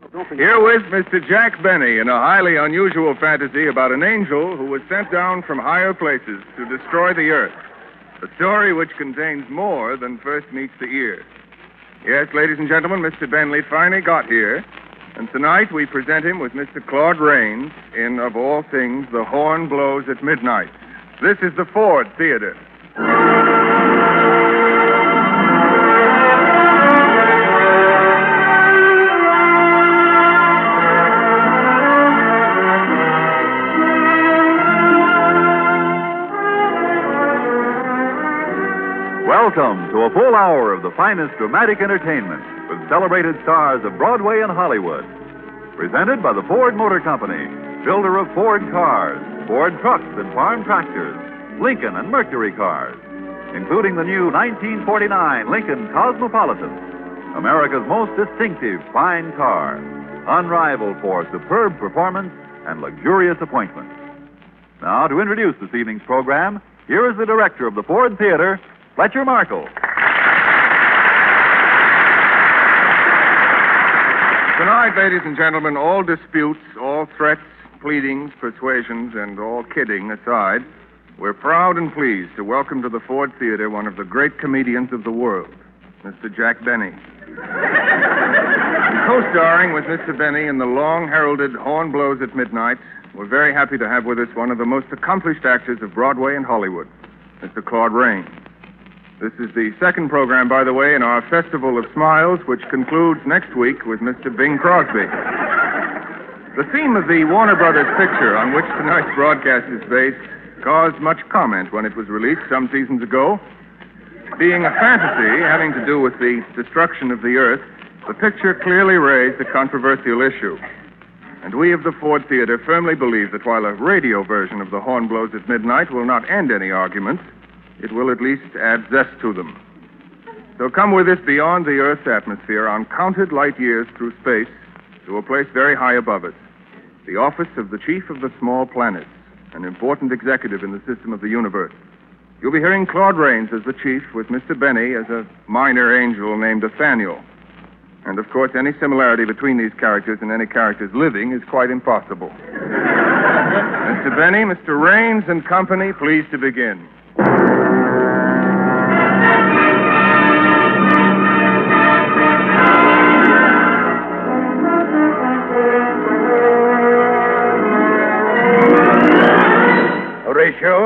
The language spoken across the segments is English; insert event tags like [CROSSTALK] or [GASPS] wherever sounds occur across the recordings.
Herewith, Mr. Jack Benny in a highly unusual fantasy about an angel who was sent down from higher places to destroy the earth. A story which contains more than first meets the ear. Yes, ladies and gentlemen, Mr. Benny finally got here, and tonight we present him with Mr. Claude Rains in, of all things, The Horn Blows at Midnight. This is the Ford Theater. Welcome to a full hour of the finest dramatic entertainment with celebrated stars of Broadway and Hollywood. Presented by the Ford Motor Company, builder of Ford cars, Ford trucks and farm tractors, Lincoln and Mercury cars, including the new 1949 Lincoln Cosmopolitan, America's most distinctive fine car, unrivaled for superb performance and luxurious appointments. Now, to introduce this evening's program, here is the director of the Ford Theater, Fletcher Markle. Tonight, ladies and gentlemen, all disputes, all threats, pleadings, persuasions, and all kidding aside, we're proud and pleased to welcome to the Ford Theater one of the great comedians of the world, Mr. Jack Benny. Co-starring with Mr. Benny in the long heralded Horn Blows at Midnight, we're very happy to have with us one of the most accomplished actors of Broadway and Hollywood, Mr. Claude Rains. This is the second program, by the way, in our Festival of Smiles, which concludes next week with Mr. Bing Crosby. The theme of the Warner Brothers picture on which tonight's broadcast is based caused much comment when it was released some seasons ago. Being a fantasy having to do with the destruction of the earth, the picture clearly raised a controversial issue. And we of the Ford Theater firmly believe that while a radio version of The Horn Blows at Midnight will not end any arguments, it will at least add zest to them. So come with us beyond the Earth's atmosphere on counted light years through space to a place very high above us the office of the Chief of the Small Planets, an important executive in the system of the universe. You'll be hearing Claude Rains as the chief, with Mr. Benny as a minor angel named Nathaniel. And of course, any similarity between these characters and any characters living is quite impossible. [LAUGHS] Mr. Benny, Mr. Rains and company, please to begin. Horatio,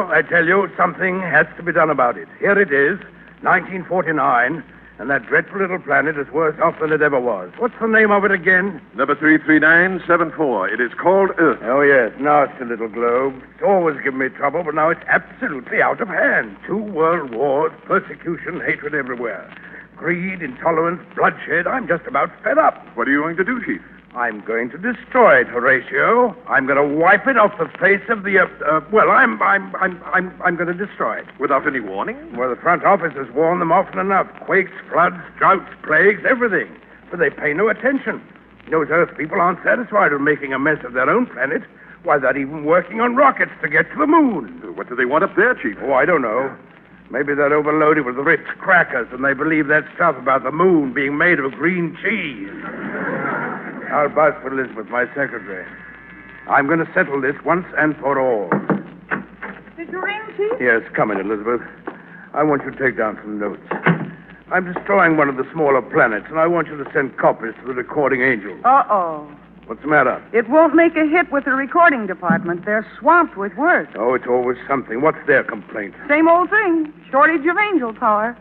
I tell you, something has to be done about it. Here it is, 1949, and that dreadful little planet is worse off than it ever was. What's the name of it again? Number 33974. It is called Earth. Oh, yes, nasty little globe. It's always given me trouble, but now it's absolutely out of hand. Two world wars, persecution, hatred everywhere. Greed, intolerance, bloodshed. I'm just about fed up. What are you going to do, Chief? I'm going to destroy it, Horatio. I'm going to wipe it off the face of the earth. Uh, well, I'm, I'm, I'm, I'm, I'm going to destroy it. Without any warning? Well, the front office has warned them often enough. Quakes, floods, droughts, plagues, everything. But they pay no attention. Those Earth people aren't satisfied with making a mess of their own planet. Why, they're even working on rockets to get to the moon. What do they want up there, Chief? Oh, I don't know. Maybe they're overloaded with Ritz crackers and they believe that stuff about the moon being made of green cheese. I'll buzz for Elizabeth, my secretary. I'm going to settle this once and for all. Did you ring, Chief? Yes, come in, Elizabeth. I want you to take down some notes. I'm destroying one of the smaller planets, and I want you to send copies to the recording angel. Uh-oh. What's the matter? It won't make a hit with the recording department. They're swamped with work. Oh, it's always something. What's their complaint? Same old thing. Shortage of angel power.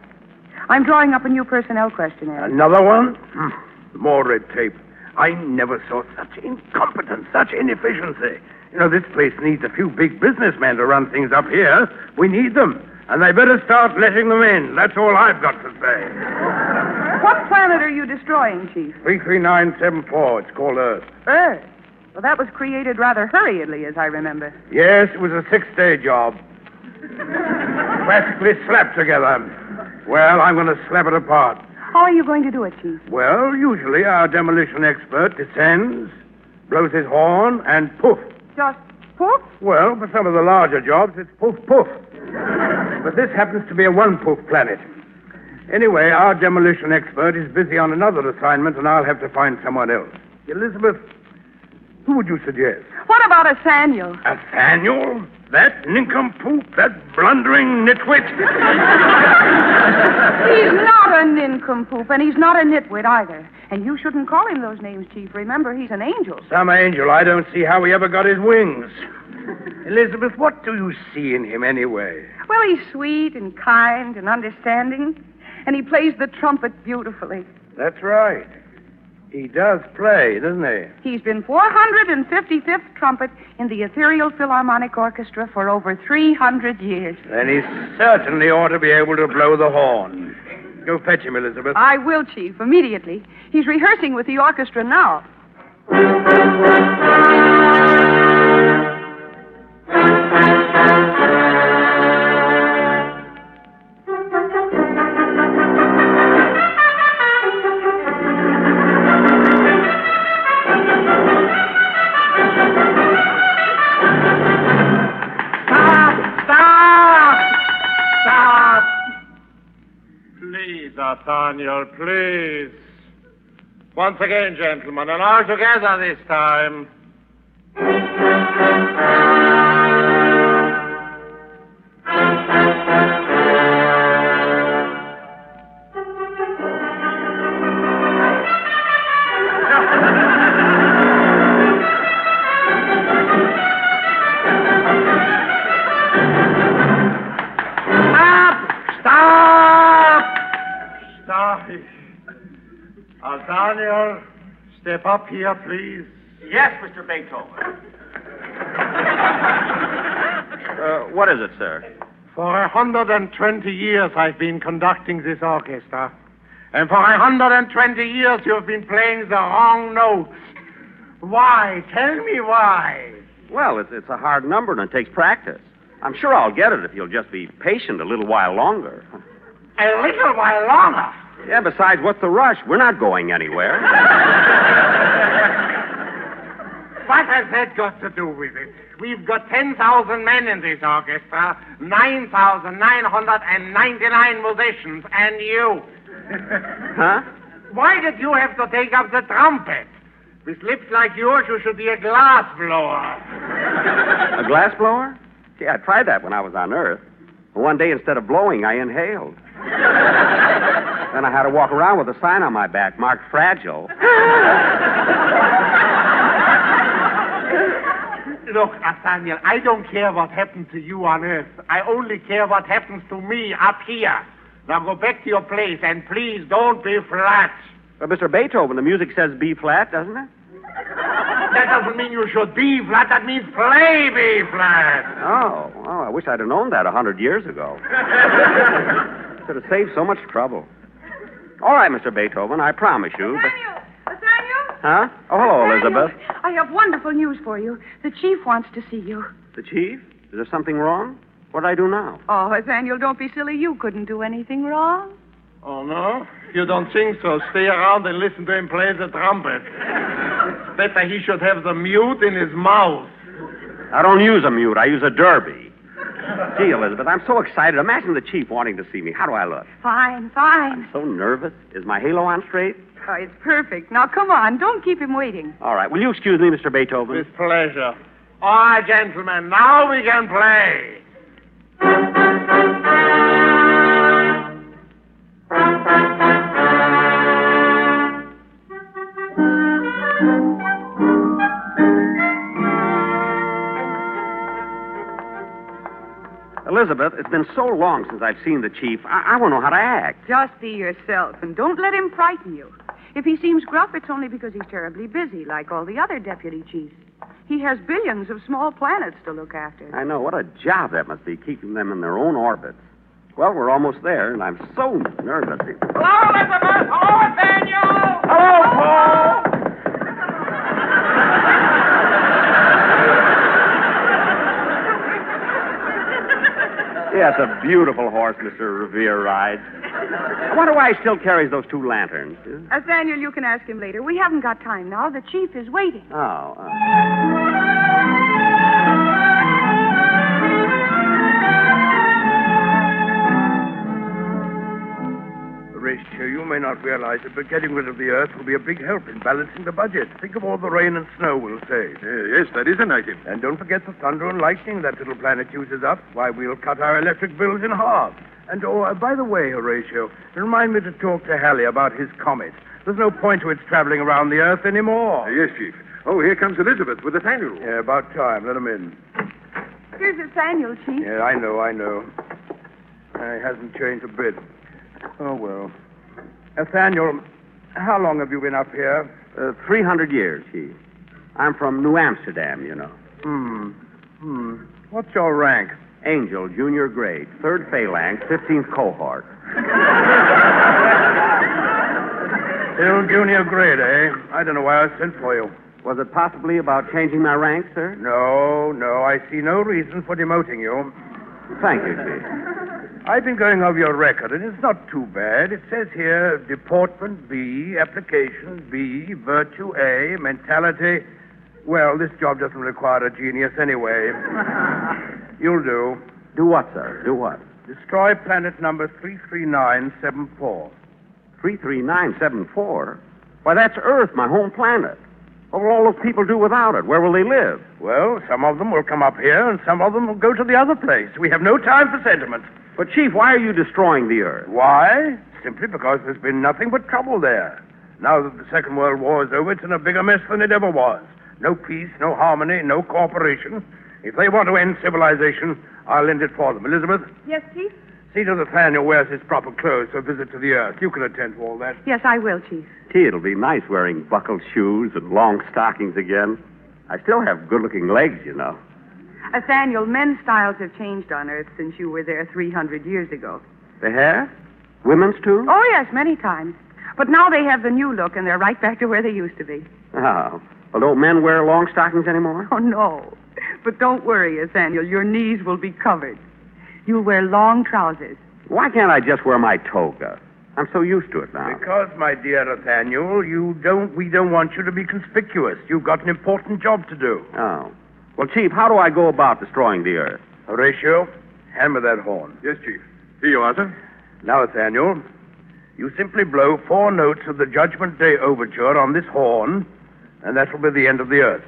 I'm drawing up a new personnel questionnaire. Another one? Hmm. More red tape. I never saw such incompetence, such inefficiency. You know, this place needs a few big businessmen to run things up here. We need them. And they better start letting them in. That's all I've got to say. What planet are you destroying, Chief? 33974. It's called Earth. Earth. Well, that was created rather hurriedly, as I remember. Yes, it was a six day job. Practically slapped together. Well, I'm going to slap it apart. How are you going to do it, Chief? Well, usually our demolition expert descends, blows his horn, and poof. Just poof? Well, for some of the larger jobs, it's poof poof. but this happens to be a one poof planet. Anyway, our demolition expert is busy on another assignment, and I'll have to find someone else. Elizabeth, who would you suggest? What about a Samuel? Nathaniel? That nincompoop? That blundering nitwit? [LAUGHS] He's not a nincompoop, and he's not a nitwit either. And you shouldn't call him those names, Chief. Remember, he's an angel. Some angel. I don't see how he ever got his wings. Elizabeth, what do you see in him anyway? Well, he's sweet and kind and understanding, and he plays the trumpet beautifully. That's right. He does play, doesn't he? He's been 455th trumpet in the Ethereal Philharmonic Orchestra for over 300 years. Then he certainly ought to be able to blow the horn. Go fetch him, Elizabeth. I will, Chief, immediately. He's rehearsing with the orchestra now. Nathaniel, please. Once again, gentlemen, and all together this time. Step up here, please. Yes, Mr. Beethoven. Uh, what is it, sir? For a hundred and twenty years I've been conducting this orchestra. And for a hundred and twenty years you've been playing the wrong notes. Why? Tell me why. Well, it's, it's a hard number and it takes practice. I'm sure I'll get it if you'll just be patient a little while longer. A little while longer. Yeah, besides, what's the rush? We're not going anywhere. [LAUGHS] What has that got to do with it? We've got 10,000 men in this orchestra, 9,999 musicians, and you. [LAUGHS] Huh? Why did you have to take up the trumpet? With lips like yours, you should be a glass blower. A glass blower? Yeah, I tried that when I was on Earth. One day, instead of blowing, I inhaled. [LAUGHS] then I had to walk around with a sign on my back marked fragile. [LAUGHS] Look, Nathaniel, I don't care what happened to you on Earth. I only care what happens to me up here. Now go back to your place and please don't be flat. But, Mr. Beethoven, the music says B flat, doesn't it? That doesn't mean you should be flat. That means play B flat. Oh, oh, I wish I'd have known that a hundred years ago. [LAUGHS] Could have saved so much trouble. All right, Mr. Beethoven, I promise you. But... Nathaniel! Nathaniel! Huh? Oh, hello, Nathaniel, Elizabeth. I have wonderful news for you. The chief wants to see you. The chief? Is there something wrong? What do I do now? Oh, Nathaniel, don't be silly. You couldn't do anything wrong. Oh, no? You don't think so? Stay around and listen to him play the trumpet. [LAUGHS] Better he should have the mute in his mouth. I don't use a mute. I use a derby. Gee, Elizabeth, I'm so excited. Imagine the chief wanting to see me. How do I look? Fine, fine. So nervous. Is my halo on straight? Oh, it's perfect. Now, come on. Don't keep him waiting. All right. Will you excuse me, Mr. Beethoven? With pleasure. All right, gentlemen, now we can play. Elizabeth, it's been so long since I've seen the chief. I, I want to know how to act. Just be yourself, and don't let him frighten you. If he seems gruff, it's only because he's terribly busy, like all the other deputy chiefs. He has billions of small planets to look after. I know. What a job that must be, keeping them in their own orbits. Well, we're almost there, and I'm so nervous. Hello, Elizabeth. Hello, Nathaniel. Hello, Paul. It's a beautiful horse Mr. Revere rides. I wonder why he still carries those two lanterns. Nathaniel, you can ask him later. We haven't got time now. The chief is waiting. Oh. uh, Horatio, you may not realize it, but getting rid of the Earth will be a big help in balancing the budget. Think of all the rain and snow we'll save. yes, that is an item. And don't forget the thunder and lightning that little planet uses up. Why, we'll cut our electric bills in half. And, oh, uh, by the way, Horatio, remind me to talk to Halley about his comet. There's no point to its traveling around the Earth anymore. yes, Chief. Oh, here comes Elizabeth with Nathaniel. Yeah, about time. Let him in. Here's Nathaniel, Chief. Yeah, I know, I know. Uh, he hasn't changed a bit. Oh, well. Nathaniel, how long have you been up here? Uh, 300 years, Chief. I'm from New Amsterdam, you know. Hmm. Hmm. What's your rank? Angel, junior grade, third phalanx, 15th cohort. Still junior grade, eh? I don't know why I sent for you. Was it possibly about changing my rank, sir? No, no, I see no reason for demoting you. Thank you, Chief. I've been going over your record, and it's not too bad. It says here deportment B, application B, virtue A, mentality. Well, this job doesn't require a genius anyway. [LAUGHS] You'll do. Do what, sir? Do what? Destroy planet number 33974. 33974? Why, that's Earth, my home planet. What will all those people do without it? Where will they live? Well, some of them will come up here, and some of them will go to the other place. We have no time for sentiment. But, Chief, why are you destroying the Earth? Why? Simply because there's been nothing but trouble there. Now that the Second World War is over, it's in a bigger mess than it ever was. No peace, no harmony, no cooperation. If they want to end civilization, I'll end it for them. Elizabeth, Yes, Chief? See to Nathaniel wears his proper clothes for a visit to the Earth. You can attend to all that. Yes, I will, Chief. Gee, it'll be nice wearing buckled shoes and long stockings again. I still have good looking legs, you know. Nathaniel, men's styles have changed on Earth since you were there 300 years ago. They have? Women's, too? Oh, yes, many times. But now they have the new look, and they're right back to where they used to be. Oh. Well, don't men wear long stockings anymore? Oh, no. But don't worry, Nathaniel. Your knees will be covered. You'll wear long trousers. Why can't I just wear my toga? I'm so used to it now. Because, my dear Nathaniel, you don't we don't want you to be conspicuous. You've got an important job to do. Oh. Well, Chief, how do I go about destroying the Earth? Horatio, hand me that horn. Yes, Chief. Here you are, sir. Now, Nathaniel, you simply blow four notes of the Judgment Day Overture on this horn, and that will be the end of the earth.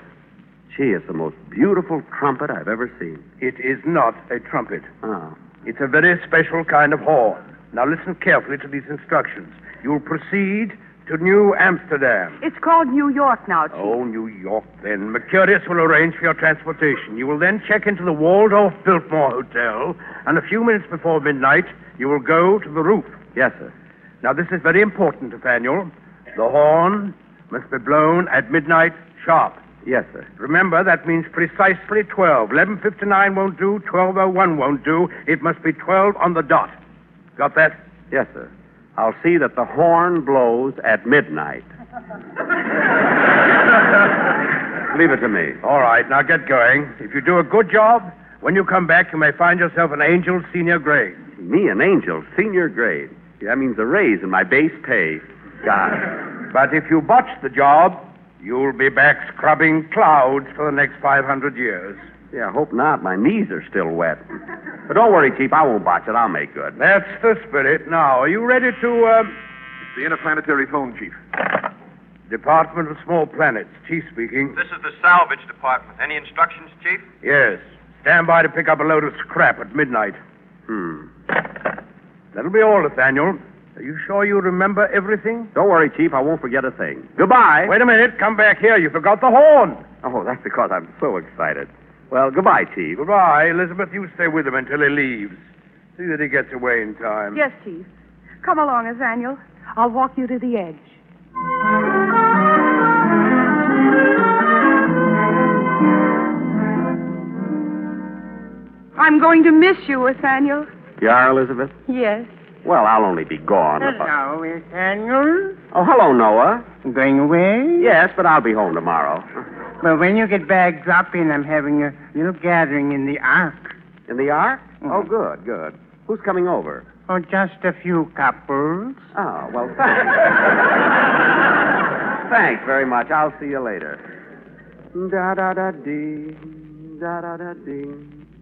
Gee, it's the most beautiful trumpet I've ever seen. It is not a trumpet. Oh. It's a very special kind of horn. Now listen carefully to these instructions. You'll proceed to New Amsterdam. It's called New York now, Chief. Oh, New York, then. Mercurius will arrange for your transportation. You will then check into the Waldorf Biltmore Hotel, and a few minutes before midnight, you will go to the roof. Yes, sir. Now, this is very important, Nathaniel. The horn must be blown at midnight sharp. Yes, sir. Remember, that means precisely 12. 11.59 won't do, 12.01 won't do. It must be 12 on the dot. Got that? Yes, sir. I'll see that the horn blows at midnight. [LAUGHS] Leave it to me. All right, now get going. If you do a good job, when you come back, you may find yourself an angel senior grade. Me, an angel, senior grade. That means a raise in my base pay. God. But if you botch the job, you'll be back scrubbing clouds for the next 500 years. Yeah, I hope not. My knees are still wet. But don't worry, Chief. I won't botch it. I'll make good. That's the spirit. Now, are you ready to, uh, It's the interplanetary phone, Chief. Department of Small Planets, Chief speaking. This is the salvage department. Any instructions, Chief? Yes. Stand by to pick up a load of scrap at midnight. Hmm. That'll be all, Nathaniel. Are you sure you remember everything? Don't worry, Chief. I won't forget a thing. Goodbye. Wait a minute. Come back here. You forgot the horn. Oh, that's because I'm so excited. Well, goodbye, Chief. Goodbye. Elizabeth, you stay with him until he leaves. See that he gets away in time. Yes, Chief. Come along, Nathaniel. I'll walk you to the edge. I'm going to miss you, Nathaniel. You are, Elizabeth? Yes. Well, I'll only be gone. about- Hello, Nathaniel. Oh, hello, Noah. Going away? Yes, but I'll be home tomorrow. Well, when you get back, drop in. I'm having a little gathering in the Ark. In the Ark? Mhm. Oh, good, good. Who's coming over? Oh, just a few couples. Oh, well, thanks. [LAUGHS] thanks very much. I'll see you later. Da da da dee, da da da dee.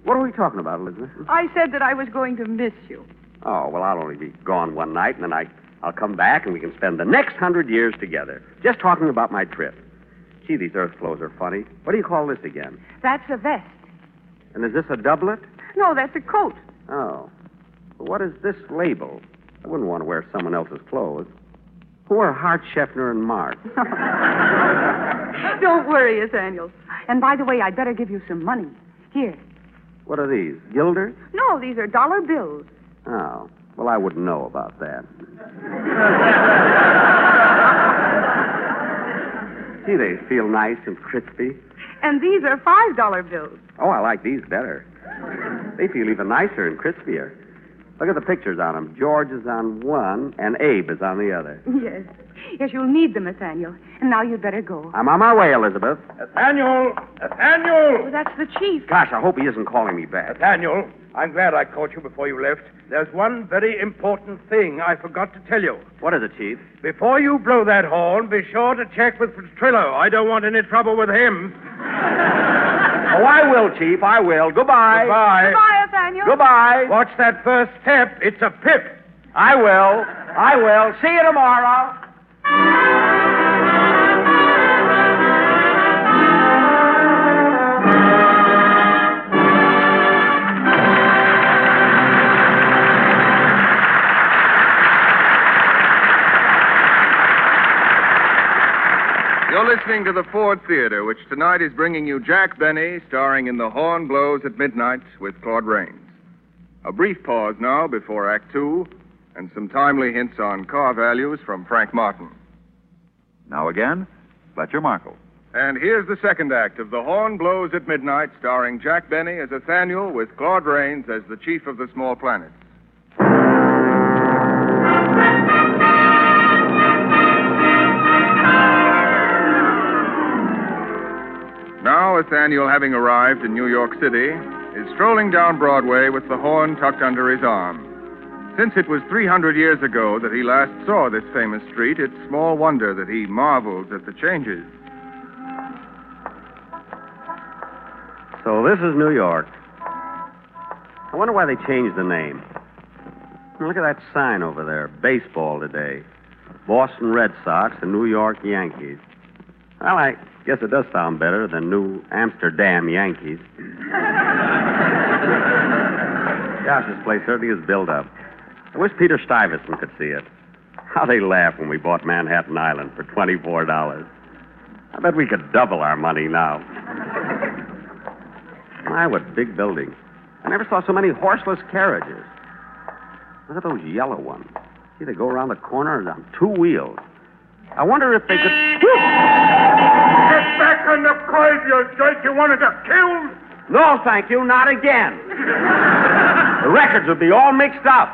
What are we talking about, Elizabeth? I said that I was going to miss you. Oh, well, I'll only be gone one night, and then I I'll come back and we can spend the next hundred years together, just talking about my trip. Gee, these earth clothes are funny. What do you call this again? That's a vest. And is this a doublet? No, that's a coat. Oh. Well, what is this label? I wouldn't want to wear someone else's clothes. Who are Hart, Schaffner, and Marx? [LAUGHS] [LAUGHS] Don't worry, Nathaniel. And by the way, I'd better give you some money. Here. What are these? Guilders? No, these are dollar bills. Oh. Well, I wouldn't know about that. [LAUGHS] Gee, they feel nice and crispy. And these are five dollar bills. Oh, I like these better. They feel even nicer and crispier. Look at the pictures on them. George is on one, and Abe is on the other. Yes. Yes, you'll need them, Nathaniel. And now you'd better go. I'm on my way, Elizabeth. Nathaniel! Nathaniel! Oh, that's the chief. Gosh, I hope he isn't calling me back. Nathaniel, I'm glad I caught you before you left. There's one very important thing I forgot to tell you. What is it, Chief? Before you blow that horn, be sure to check with Petrillo. I don't want any trouble with him. [LAUGHS] Oh, I will, Chief. I will. Goodbye. Goodbye. Bye, Nathaniel. Goodbye. Watch that first step. It's a pip. I will. I will. See you tomorrow. Listening to the Ford Theater, which tonight is bringing you Jack Benny, starring in The Horn Blows at Midnight with Claude Rains. A brief pause now before Act Two, and some timely hints on car values from Frank Martin. Now again, Fletcher Markle. And here's the second act of The Horn Blows at Midnight, starring Jack Benny as Nathaniel with Claude Rains as the chief of the small planets. Now, having arrived in New York City, is strolling down Broadway with the horn tucked under his arm. Since it was 300 years ago that he last saw this famous street, it's small wonder that he marvels at the changes. So this is New York. I wonder why they changed the name. Look at that sign over there. Baseball today. Boston Red Sox and New York Yankees. Well, I guess it does sound better than New Amsterdam Yankees. Gosh, this place certainly is built up. I wish Peter Stuyvesant could see it. How they laughed when we bought Manhattan Island for $24. I bet we could double our money now. My, what big buildings. I never saw so many horseless carriages. Look at those yellow ones. See, they go around the corner on two wheels. I wonder if they could. Get back on the curb, you jerk. You wanted to kill? No, thank you, not again. the records would be all mixed up.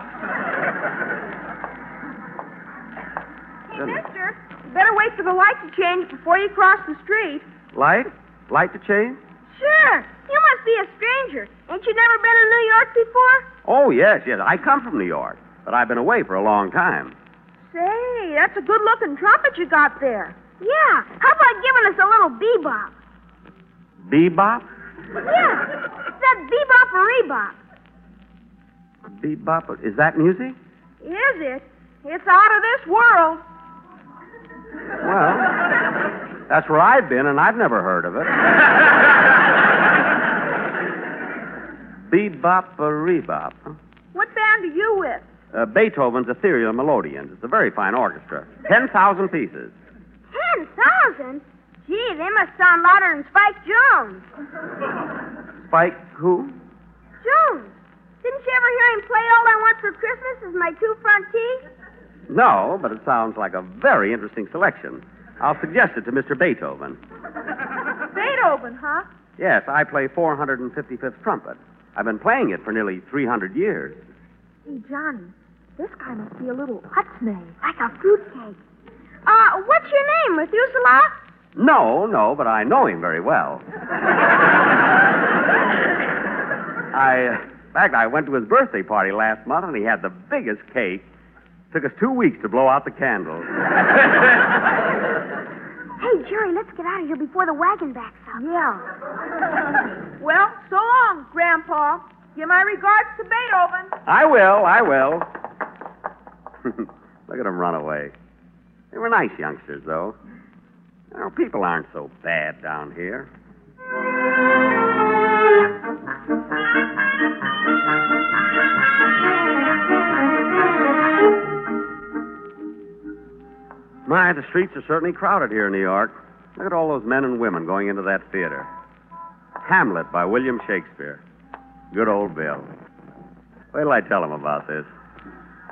Goodness. Mister, you better wait for the light to change before you cross the street. Light? Light to change? Sure. You must be a stranger. Ain't you never been in New York before? Oh, yes, yes. I come from New York, but I've been away for a long time. Say, that's a good looking trumpet you got there. Yeah. How about giving us a little bebop? Bebop? Yeah. It's that bebop or rebop. Bebop? Is that music? Is it? It's out of this world. Well, that's where I've been, and I've never heard of it. [LAUGHS] Bebop or rebop? What band are you with? Uh, Beethoven's Ethereal Melodians. It's a very fine orchestra. 10,000 pieces. Ten thousand? Gee, they must sound louder than Spike Jones. Spike who? Jones. Didn't you ever hear him play All I Want for Christmas is My Two Front Teeth? No, but it sounds like a very interesting selection. I'll suggest it to Mr. Beethoven. Beethoven, huh? Yes, I play 455th trumpet. I've been playing it for nearly 300 years. Hey, Johnny, this guy must be a little Hutzman, like a fruitcake. Uh, what's your name, Methuselah? No, no, but I know him very well. I, in fact, I went to his birthday party last month, and he had the biggest cake. Took us two weeks to blow out the candles. [LAUGHS] Hey, Jerry, let's get out of here before the wagon backs up. Yeah. well, so long, Grandpa. Give my regards to Beethoven. I will, I will. [LAUGHS] Look at them run away. They were nice youngsters, though. You know, people aren't so bad down here. My, the streets are certainly crowded here in New York. Look at all those men and women going into that theater. Hamlet by William Shakespeare. Good old Bill. Wait till I tell him about this.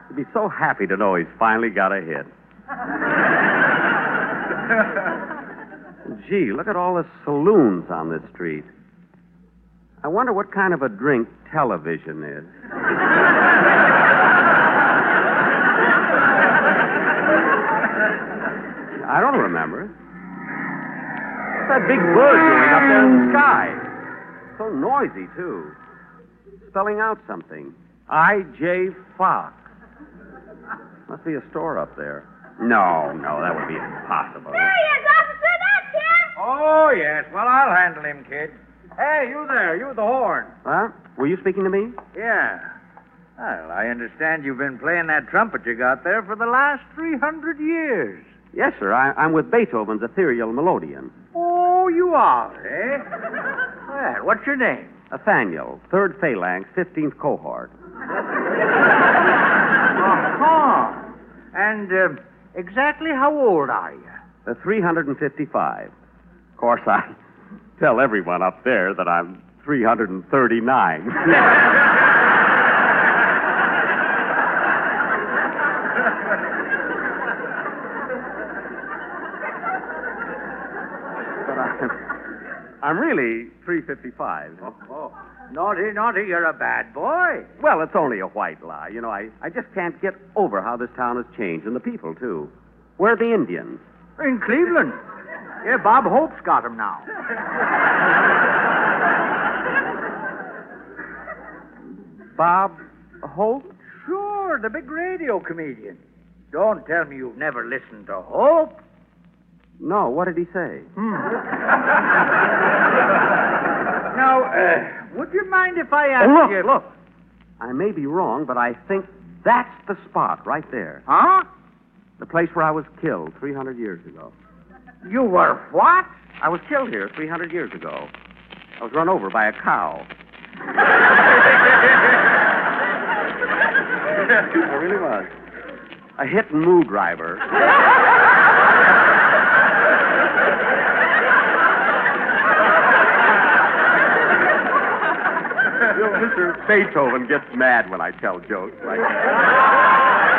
He'd be so happy to know he's finally got a hit. [LAUGHS] Gee, look at all the saloons on this street. I wonder what kind of a drink television is. I don't remember. What's that big bird doing up there in the sky? So noisy, too. Spelling out something. I.J. Fox. Must be a store up there. No, no, that would be impossible. There he is, officer. That's him. Oh, yes. Well, I'll handle him, kid. Hey, you there. You with the horn. Huh? Were you speaking to me? Yeah. Well, I understand you've been playing that trumpet you got there for the last 300 years. Yes, sir. I, I'm with Beethoven's Ethereal Melodion. Oh, you are, eh? [LAUGHS] well, what's your name? Nathaniel, third phalanx, 15th cohort. Uh-huh. And uh, exactly how old are you? The 355. Of course, I tell everyone up there that I'm 339. [LAUGHS] but I'm, I'm really 355. Oh, naughty, naughty. You're a bad boy. Well, it's only a white lie. You know, I, I just can't get over how this town has changed, and the people, too. Where are the Indians? In Cleveland. Yeah, Bob Hope's got him now. Bob Hope? Sure, the big radio comedian. Don't tell me you've never listened to Hope. No, what did he say? [LAUGHS] Now, uh, would you mind if I ask Oh, look, you... look. I may be wrong, but I think that's the spot right there. Huh? The place where I was killed 300 years ago. You were what? I was killed here 300 years ago. I was run over by a cow. [LAUGHS] I really was. A hit and moo driver. [LAUGHS] know, Mr. Beethoven gets mad when I tell jokes like that.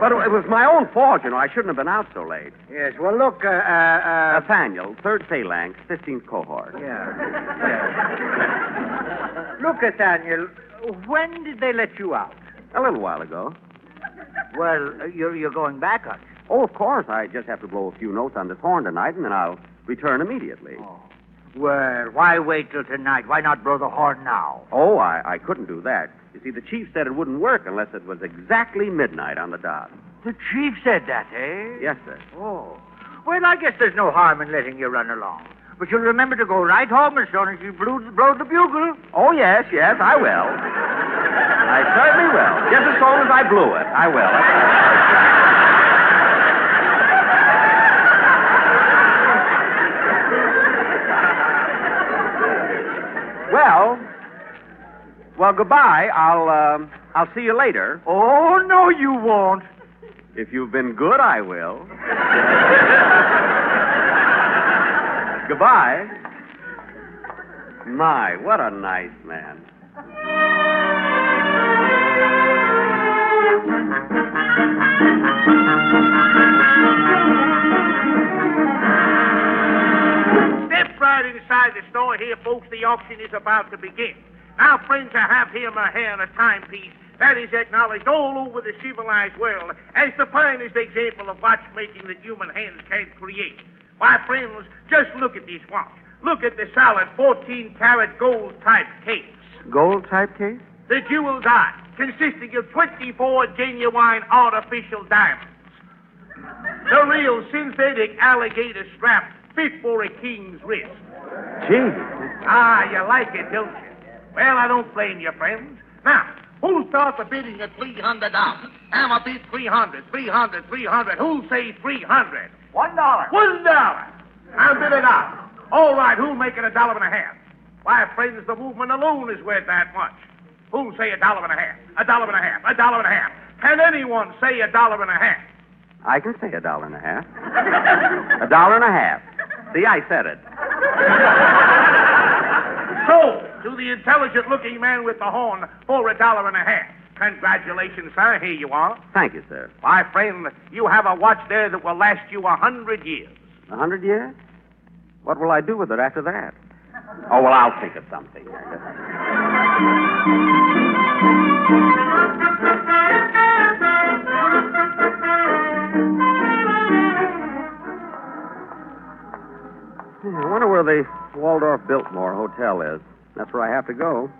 But it was my own fault, you know. I shouldn't have been out so late. Yes, well, look, uh, uh, uh... Nathaniel, third phalanx, 15th cohort. Yeah. yeah. look, Nathaniel, when did they let you out? A little while ago. Well, uh, you're, you're going back, aren't you? Oh, of course. I just have to blow a few notes on this horn tonight, and then I'll return immediately. Oh. Well, why wait till tonight? Why not blow the horn now? Oh, I, I couldn't do that. You see, the chief said it wouldn't work unless it was exactly midnight on the dot. The chief said that, eh? Yes, sir. Oh. Well, I guess there's no harm in letting you run along. But you'll remember to go right home as soon as you blow, blow the bugle. Oh, yes, yes, I will. I certainly will. Just as soon as I blew it, I will. Well, well, goodbye. I'll, um, I'll see you later. Oh, no, you won't. If you've been good, I will. [LAUGHS] goodbye. My, what a nice man. Right inside the store here, folks. The auction is about to begin. Now, friends, I have here my hand, a timepiece that is acknowledged all over the civilized world as the finest example of watchmaking that human hands can create. My friends, just look at this watch. Look at the solid 14 karat gold type case. Gold type case? The jeweled eye, consisting of 24 genuine artificial diamonds. The real synthetic alligator strap fit for a king's wrist. Gee. Ah, you like it, don't you? Well, I don't blame you, friends. Now, Who starts the bidding at three hundred dollars? Hammer beat three hundred, three hundred, three hundred. Who'll say three hundred? One dollar. One dollar. I'll bid it out. All right, who'll make it a dollar and a half? Why, friends, the movement alone is worth that much. Who'll say a dollar and a half? A dollar and a half. A dollar and a half. Can anyone say a dollar and a half? I can say a dollar and a half. [LAUGHS] a dollar and a half. See, I said it. So, to the intelligent looking man with the horn for a dollar and a half. Congratulations, sir. Here you are. Thank you, sir. My friend, you have a watch there that will last you a hundred years. A hundred years? What will I do with it after that? Oh, well, I'll think of something. [LAUGHS] I wonder where the Waldorf Biltmore Hotel is. That's where I have to go.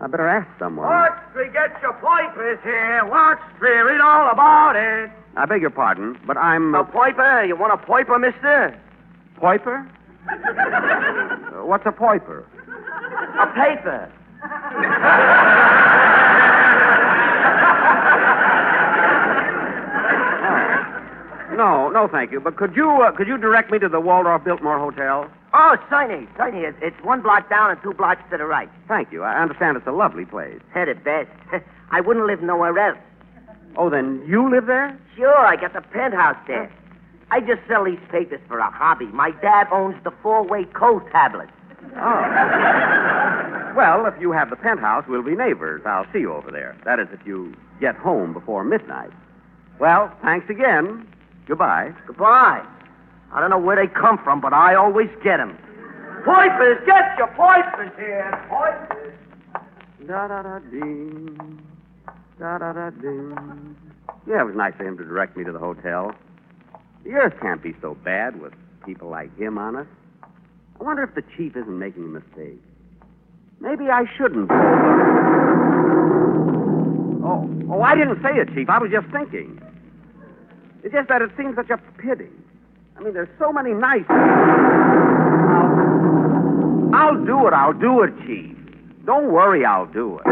I better ask someone. Watch me get your pipers here. Watch me read all about it. I beg your pardon, but I'm. A piper? You want a piper, mister? Poiper? [LAUGHS] Uh, What's a poiper? A paper. [LAUGHS] No, no, thank you. But could you uh, could you direct me to the Waldorf Biltmore Hotel? Oh, Tiny, Tiny. It's, it's one block down and two blocks to the right. Thank you. I understand it's a lovely place. At the best. [LAUGHS] I wouldn't live nowhere else. Oh, then you live there? Sure, I got the penthouse there. I just sell these papers for a hobby. My dad owns the four-way code tablet. Oh. well, if you have the penthouse, we'll be neighbors. I'll see you over there. That is, if you get home before midnight. Well, thanks again. Goodbye. Goodbye. I don't know where they come from, but I always get 'em. Pipers, get your pipers here. Pipers. Da da da ding. Da da da ding. Yeah, it was nice of him to direct me to the hotel. The earth can't be so bad with people like him on it. I wonder if the chief isn't making a mistake. Maybe I shouldn't. Oh, oh, I didn't say it, Chief. I was just thinking. It's just that it seems such a pity. I mean, there's so many nice. I'll, I'll do it. I'll do it, Chief. Don't worry, I'll do it.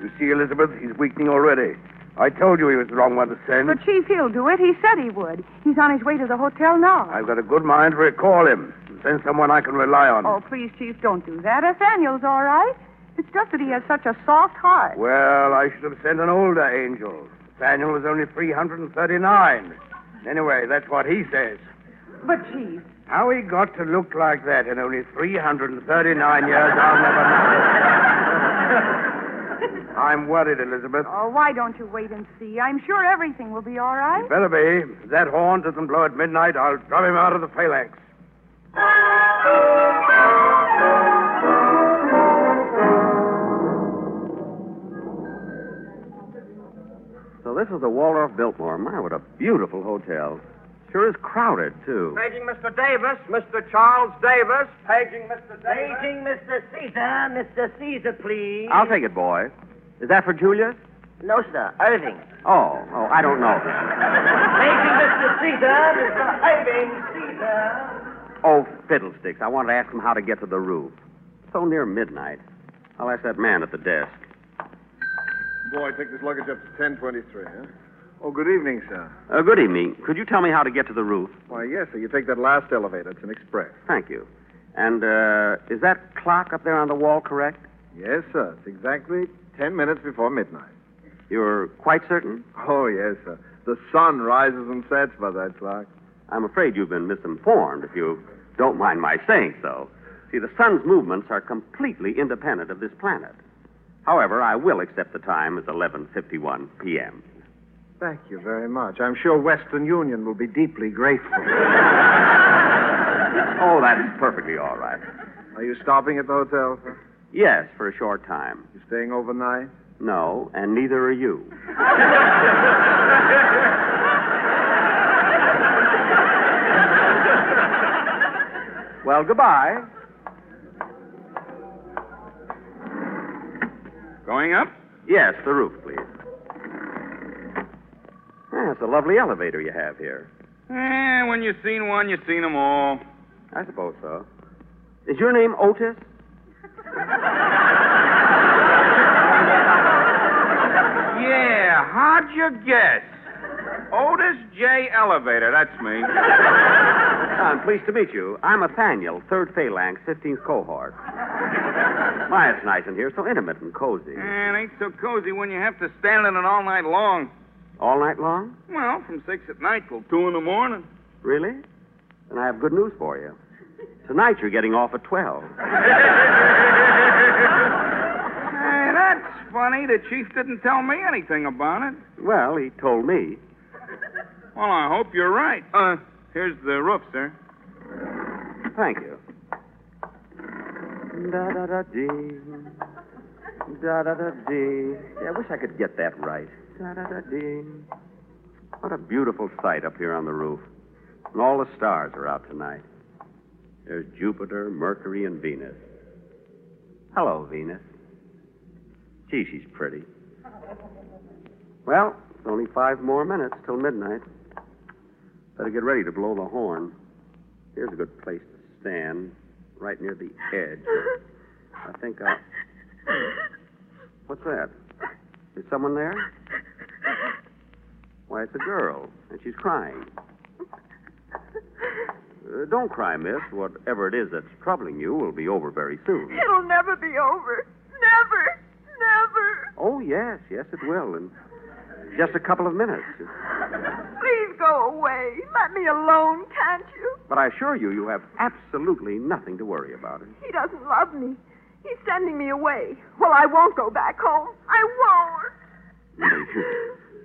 You see, Elizabeth, he's weakening already. I told you he was the wrong one to send. But, Chief, he'll do it. He said he would. He's on his way to the hotel now. I've got a good mind to recall him. and Send someone I can rely on. Oh, please, Chief, don't do that. Nathaniel's all right. It's just that he has such a soft heart. Well, I should have sent an older angel. Daniel was only 339. Anyway, that's what he says. But, Chief, How he got to look like that in only 339 years, I'll never know. [LAUGHS] I'm worried, Elizabeth. oh, why don't you wait and see? I'm sure everything will be all right. Better be. If that horn doesn't blow at midnight, I'll drop him out of the phalanx. This is the Waldorf Biltmore. My, what a beautiful hotel. Sure is crowded, too. Paging Mr. Davis, Mr. Charles Davis. Paging Mr. Davis. Paging Mr. Caesar. Mr. Caesar, please. I'll take it, boy. Is that for Julius? No, sir. Irving. Oh, oh, I don't know. Paging Mr. Caesar. Mr. Irving Caesar. Oh, fiddlesticks. I wanted to ask him how to get to the roof. So near midnight. I'll ask that man at the desk. Boy, take this luggage up to 1023, huh? Oh, good evening, sir. Uh, good evening. Could you tell me how to get to the roof? Why, yes, sir. You take that last elevator. It's an express. Thank you. And, uh, is that clock up there on the wall correct? Yes, sir. It's exactly 10 minutes before midnight. You're quite certain? Oh, yes, sir. The sun rises and sets by that clock. I'm afraid you've been misinformed, if you don't mind my saying so. See, the sun's movements are completely independent of this planet. However, I will accept the time as 11:51 p.m. Thank you very much. I'm sure Western Union will be deeply grateful. [LAUGHS] Oh, that's perfectly all right. Are you stopping at the hotel, sir? Yes, for a short time. You staying overnight? No, and neither are you. [LAUGHS] well, goodbye. Going up? Yes, the roof, please. Yeah, it's a lovely elevator you have here. Eh, when you've seen one, you've seen them all. I suppose so. Is your name Otis? Yeah, how'd you guess? Otis J. Elevator, that's me. I'm pleased to meet you. I'm Nathaniel, third phalanx, 15th cohort. My, it's nice in here, so intimate and cozy. And ain't so cozy when you have to stand in it all night long. All night long? Well, from six at night till two in the morning. Really? Then I have good news for you. Tonight you're getting off at 12. [LAUGHS] Hey, that's funny. The chief didn't tell me anything about it. Well, he told me. Well, I hope you're right. Uh, here's the roof, sir. Thank you. Da da da dee. Da da da dee. Yeah, I wish I could get that right. Da da da dee. What a beautiful sight up here on the roof. And all the stars are out tonight. There's Jupiter, Mercury, and Venus. Hello, Venus. Gee, she's pretty. Well, it's only five more minutes till midnight. Better get ready to blow the horn. Here's a good place to stand, right near the edge. I think I'll. What's that? Is someone there? Why, it's a girl, and she's crying. Uh, don't cry, miss. Whatever it is that's troubling you will be over very soon. It'll never be over. Never. Never. Oh, yes, yes, it will. In just a couple of minutes. Please go away. Let me alone, can't you? But I assure you, you have absolutely nothing to worry about. He doesn't love me. He's sending me away. Well, I won't go back home. I won't.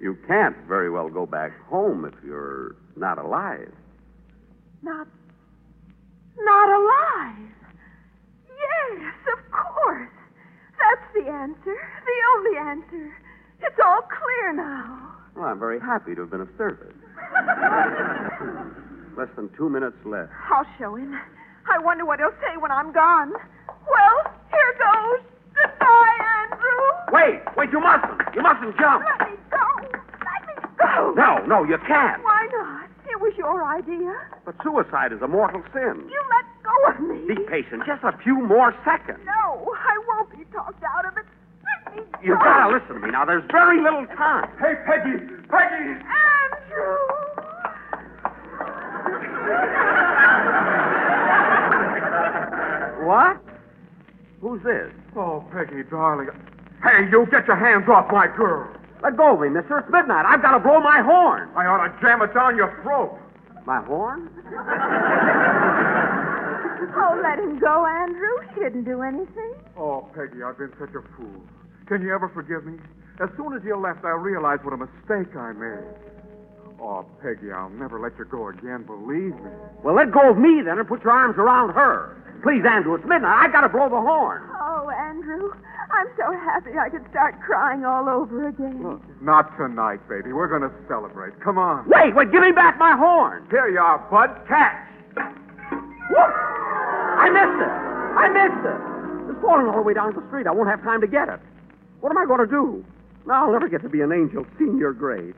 You, can't very well go back home if you're not alive. Not. Not alive. Yes, of course. That's the answer. The only answer. It's all clear now. Well, I'm very happy to have been of service. [LAUGHS] Less than two minutes left. I'll show him. I wonder what he'll say when I'm gone. Well, here goes. Goodbye, Andrew. Wait, wait, you mustn't. You mustn't jump. Let me go. Let me go. No, no, you can't. Why not? It was your idea. But suicide is a mortal sin. You let go of me. Be patient. Just a few more seconds. No, I won't be talked out of it. Let. You've got to listen to me now. There's very little time. Hey, Peggy! Peggy! Andrew. What? Who's this? Oh, Peggy, darling. Hey, you get your hands off my girl. Let go of me, mister. It's midnight. I've got to blow my horn. I ought to jam it down your throat. My horn? Oh, let him go, Andrew. He didn't do anything. Oh, Peggy, I've been such a fool. Can you ever forgive me? As soon as you left, I realized what a mistake I made. Oh, Peggy, I'll never let you go again, believe me. Well, let go of me then and put your arms around her. Please, Andrew, it's midnight. I've got to blow the horn. Oh, Andrew, I'm so happy I could start crying all over again. Not tonight, baby. We're going to celebrate. Come on. Wait, wait, give me back my horn. Here you are, Bud. Catch. Whoop! I missed it. I missed it. It's falling all the way down the street. I won't have time to get it. What am I going to do? I'll never get to be an angel senior grade.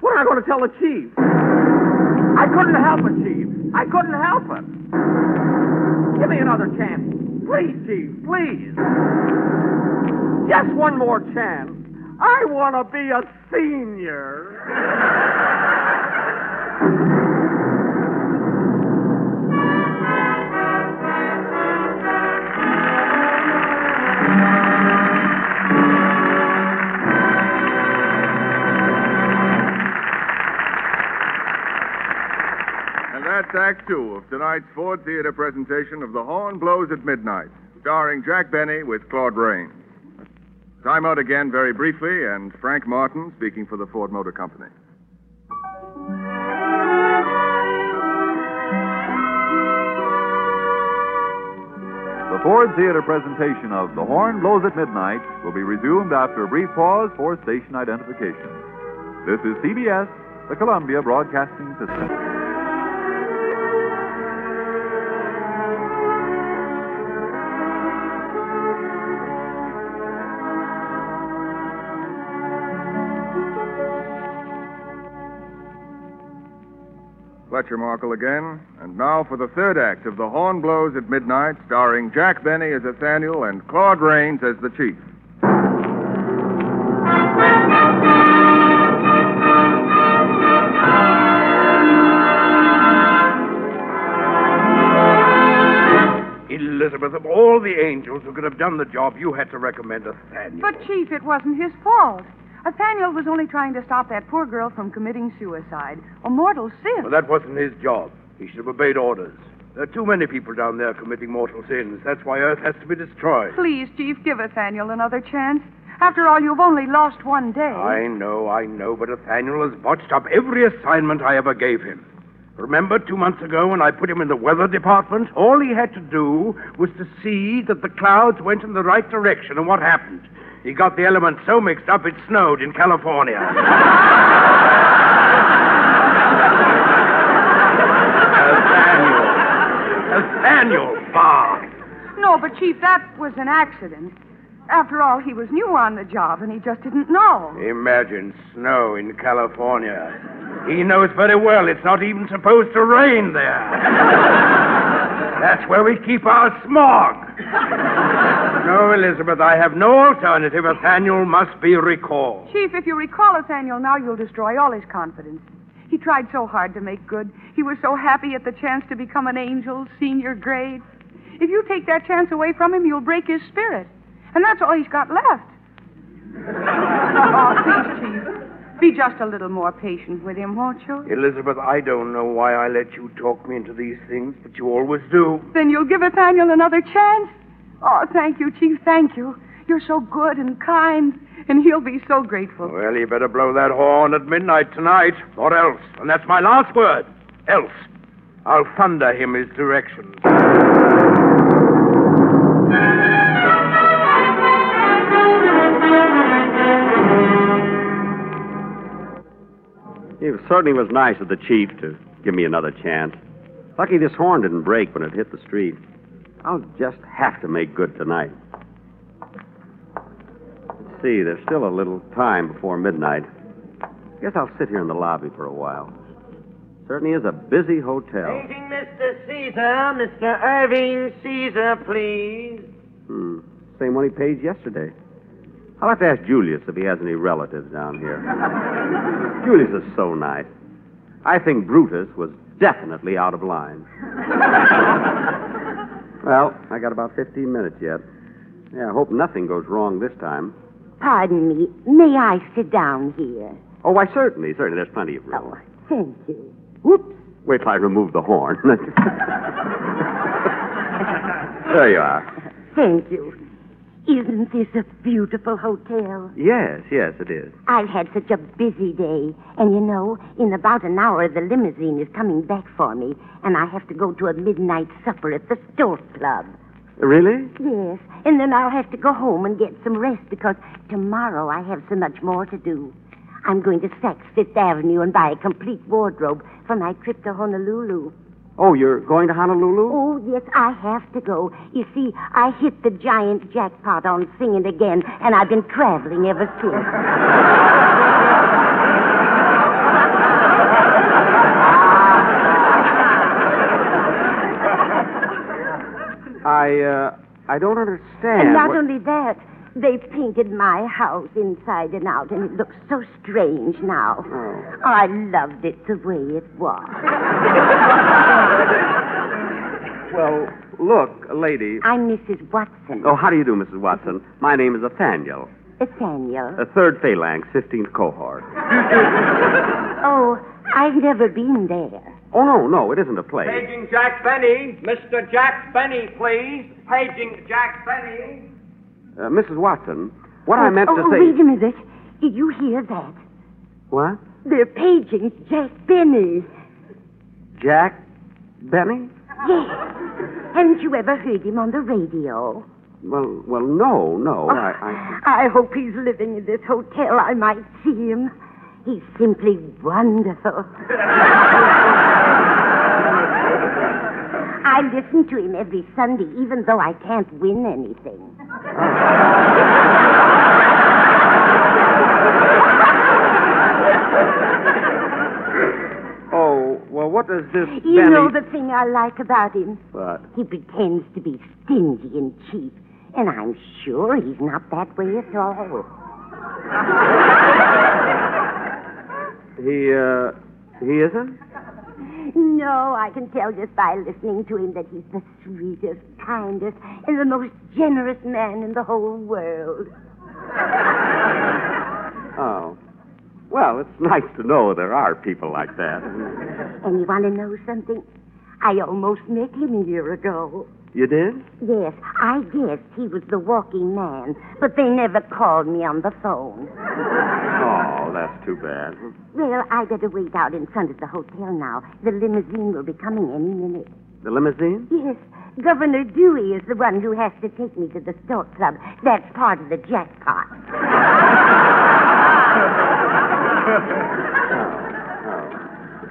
What am I going to tell the chief? I couldn't help it, chief. I couldn't help it. Give me another chance. Please, chief, please. Just one more chance. I want to be a senior. [LAUGHS] Act Two of tonight's Ford Theater presentation of The Horn Blows at Midnight, starring Jack Benny with Claude Rains. Time out again very briefly, and Frank Martin speaking for the Ford Motor Company. The Ford Theater presentation of The Horn Blows at Midnight will be resumed after a brief pause for station identification. This is CBS, the Columbia Broadcasting System. Fletcher Markle again. And now for the third act of The Horn Blows at Midnight, starring Jack Benny as Nathaniel and Claude Rains as the Chief. Elizabeth, of all the angels who could have done the job, you had to recommend Nathaniel. But, Chief, it wasn't his fault. Nathaniel was only trying to stop that poor girl from committing suicide. A mortal sin. Well, that wasn't his job. He should have obeyed orders. There are too many people down there committing mortal sins. That's why Earth has to be destroyed. Please, Chief, give Nathaniel another chance. After all, you've only lost one day. I know, I know, but Nathaniel has botched up every assignment I ever gave him. Remember two months ago when I put him in the weather department? All he had to do was to see that the clouds went in the right direction, and what happened? He got the elements so mixed up it snowed in California. [LAUGHS] Nathaniel. Nathaniel, Bob. No, but, Chief, that was an accident. After all, he was new on the job, and he just didn't know. Imagine snow in California. He knows very well it's not even supposed to rain there. [LAUGHS] That's where we keep our smog. [LAUGHS] No, Elizabeth, I have no alternative. Nathaniel must be recalled. Chief, if you recall Nathaniel now, you'll destroy all his confidence. He tried so hard to make good. He was so happy at the chance to become an angel, senior grade. If you take that chance away from him, you'll break his spirit. And that's all he's got left. [LAUGHS] oh, please, Chief. Be just a little more patient with him, won't you? Elizabeth, I don't know why I let you talk me into these things, but you always do. Then you'll give Nathaniel another chance? Oh, thank you, Chief. Thank you. You're so good and kind, and he'll be so grateful. Well, you better blow that horn at midnight tonight, or else. And that's my last word. Else. I'll thunder him his directions. [LAUGHS] It certainly was nice of the chief to give me another chance. Lucky this horn didn't break when it hit the street. I'll just have to make good tonight. Let's see, there's still a little time before midnight. Guess I'll sit here in the lobby for a while. Certainly is a busy hotel. Paging Mr. Caesar, Mr. Irving Caesar, please. Hmm. Same one he paid yesterday. I'll have to ask Julius if he has any relatives down here. [LAUGHS] Julius is so nice. I think Brutus was definitely out of line. [LAUGHS] well, I got about 15 minutes yet. Yeah, I hope nothing goes wrong this time. Pardon me. May I sit down here? Oh, why, certainly. Certainly, there's plenty of room. Oh, Thank you. Whoops. Wait till I remove the horn. [LAUGHS] there you are. Thank you. Isn't this a beautiful hotel? Yes, yes, it is. I've had such a busy day. And you know, in about an hour, the limousine is coming back for me, and I have to go to a midnight supper at the Stork Club. Really? Yes, and then I'll have to go home and get some rest because tomorrow I have so much more to do. I'm going to Saks Fifth Avenue and buy a complete wardrobe for my trip to Honolulu. Oh, you're going to Honolulu? Oh, yes, I have to go. You see, I hit the giant jackpot on singing again, and I've been traveling ever since. I, uh, I don't understand. And not what- only that, they painted my house inside and out, and it looks so strange now. Oh. I loved it the way it was. [LAUGHS] Well, look, lady. I'm Mrs. Watson. Oh, how do you do, Mrs. Watson? My name is Nathaniel. Nathaniel. A third phalanx, 15th cohort. [LAUGHS] Oh, I've never been there. Oh, no, no, it isn't a play. Paging Jack Benny. Mr. Jack Benny, please. Paging Jack Benny. Uh, Mrs. Watson, what I meant oh, to say. oh, say. wait a minute. Did you hear that? What? They're paging Jack Benny. Jack Benny? Yes. [GASPS] Haven't you ever heard him on the radio? Well, well, no, no. Oh, I, I... I hope he's living in this hotel. I might see him. He's simply wonderful. [LAUGHS] I listen to him every Sunday, even though I can't win anything. [LAUGHS] Oh, well, what does this mean? You Benny... know the thing I like about him? What? He pretends to be stingy and cheap, and I'm sure he's not that way at all. He, uh, he isn't? No, I can tell just by listening to him that he's the sweetest, kindest, and the most generous man in the whole world. Oh. Well, it's nice to know there are people like that. [LAUGHS] And you want to know something? I almost met him a year ago. You did? Yes, I guessed he was the walking man, but they never called me on the phone. Oh, that's too bad. Well, I better wait out in front of the hotel now. The limousine will be coming any minute. The limousine? Yes, Governor Dewey is the one who has to take me to the Stork Club. That's part of the jackpot. [LAUGHS] [LAUGHS]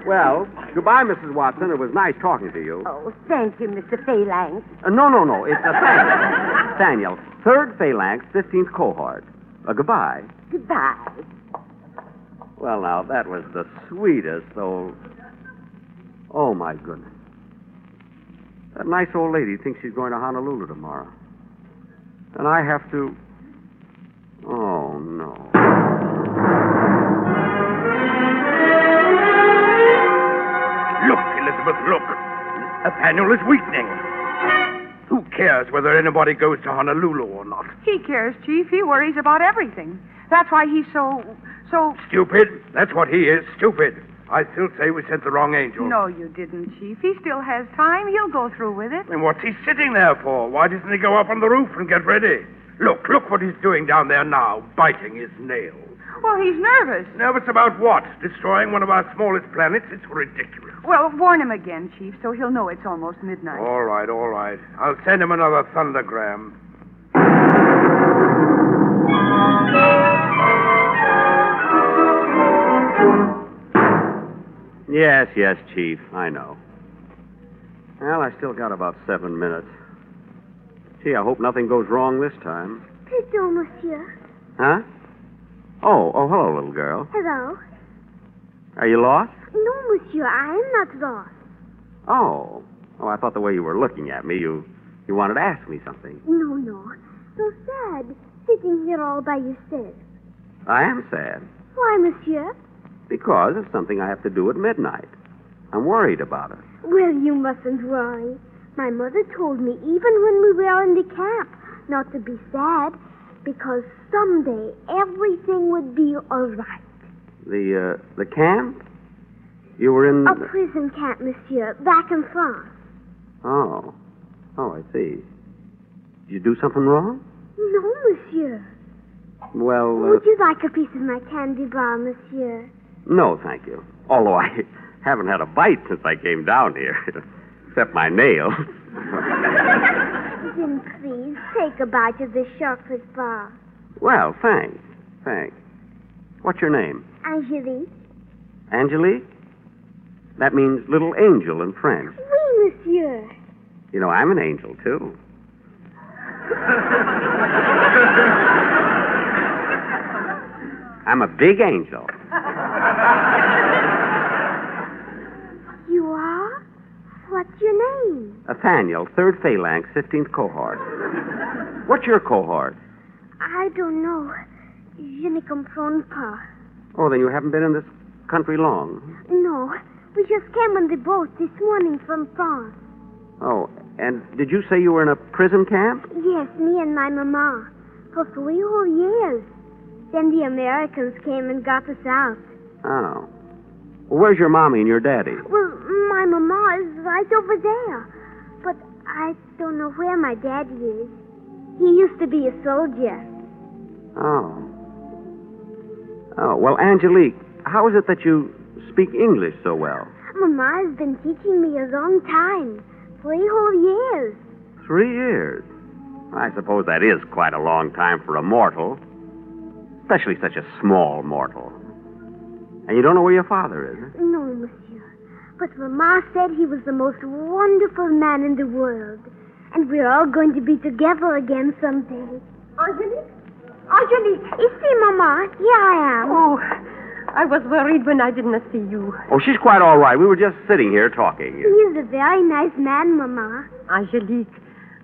Well, goodbye, Mrs. Watson. It was nice talking to you. Oh, thank you, Mr. Phalanx. Uh, no, no, no. It's Nathaniel. Nathaniel, [LAUGHS] third phalanx, 15th cohort. Uh, goodbye. Goodbye. Well, now, that was the sweetest old. Oh, my goodness. That nice old lady thinks she's going to Honolulu tomorrow. And I have to. Oh, no. Look, Elizabeth, look. Nathaniel is weakening. Who cares whether anybody goes to Honolulu or not? He cares, Chief. He worries about everything. That's why he's so, so. Stupid. That's what he is, stupid. I still say we sent the wrong angel. No, you didn't, Chief. He still has time. He'll go through with it. And what's he sitting there for? Why doesn't he go up on the roof and get ready? Look, look what he's doing down there now, biting his nails. Well, he's nervous. Nervous about what? Destroying one of our smallest planets? It's ridiculous. Well, warn him again, Chief, so he'll know it's almost midnight. All right, all right. I'll send him another thundergram. Yes, yes, Chief. I know. Well, I still got about seven minutes. Gee, I hope nothing goes wrong this time. Pardon, monsieur. Huh? Oh, oh, hello, little girl. Hello. Are you lost? No, monsieur, I am not lost. Oh. Oh, I thought the way you were looking at me, you you wanted to ask me something. No, no. So sad, sitting here all by yourself. I am sad Why, monsieur? because of something I have to do at midnight. I'm worried about it. Well, you mustn't worry. My mother told me, even when we were in the camp, not to be sad, because someday everything would be all right. The uh, the camp? You were in. A prison camp, monsieur, back in France. Oh, oh, I see. Did you do something wrong? No, monsieur. Well, uh, Would you like a piece of my candy bar, monsieur? no, thank you. Although I [LAUGHS] haven't had a bite since I came down here, [LAUGHS] except my nail. [LAUGHS] Then please take a bite of this chocolate bar. well, thanks, thanks. What's your name? Angelique? Angelique? That means little angel in French. Oui, monsieur. You know, I'm an angel too. [LAUGHS] I'm a big angel. You are? What's your name? Nathaniel, third phalanx, 15th cohort. What's your cohort? I don't know. Je ne comprends pas. Oh, then you haven't been in this country long. No, we just came on the boat this morning from France. Oh, and did you say you were in a prison camp? Yes, me and my mama. For three whole years. Then the Americans came and got us out. Oh. Well, where's your mommy and your daddy? Well, my mama is right over there. I don't know where my daddy is. He used to be a soldier. Oh. Oh, well, Angelique, how is it that you speak English so well? Mama has been teaching me a long time. Three whole years. Three years. I suppose that is quite a long time for a mortal, especially such a small mortal. And you don't know where your father is? No, monsieur. But Mama said he was the most wonderful man in the world. And we're all going to be together again someday. Angelique? Angelique, it's me, Mama. Here I am. Oh, I was worried when I did not see you. Oh, she's quite all right. We were just sitting here talking. He is a very nice man, Mama. Angelique,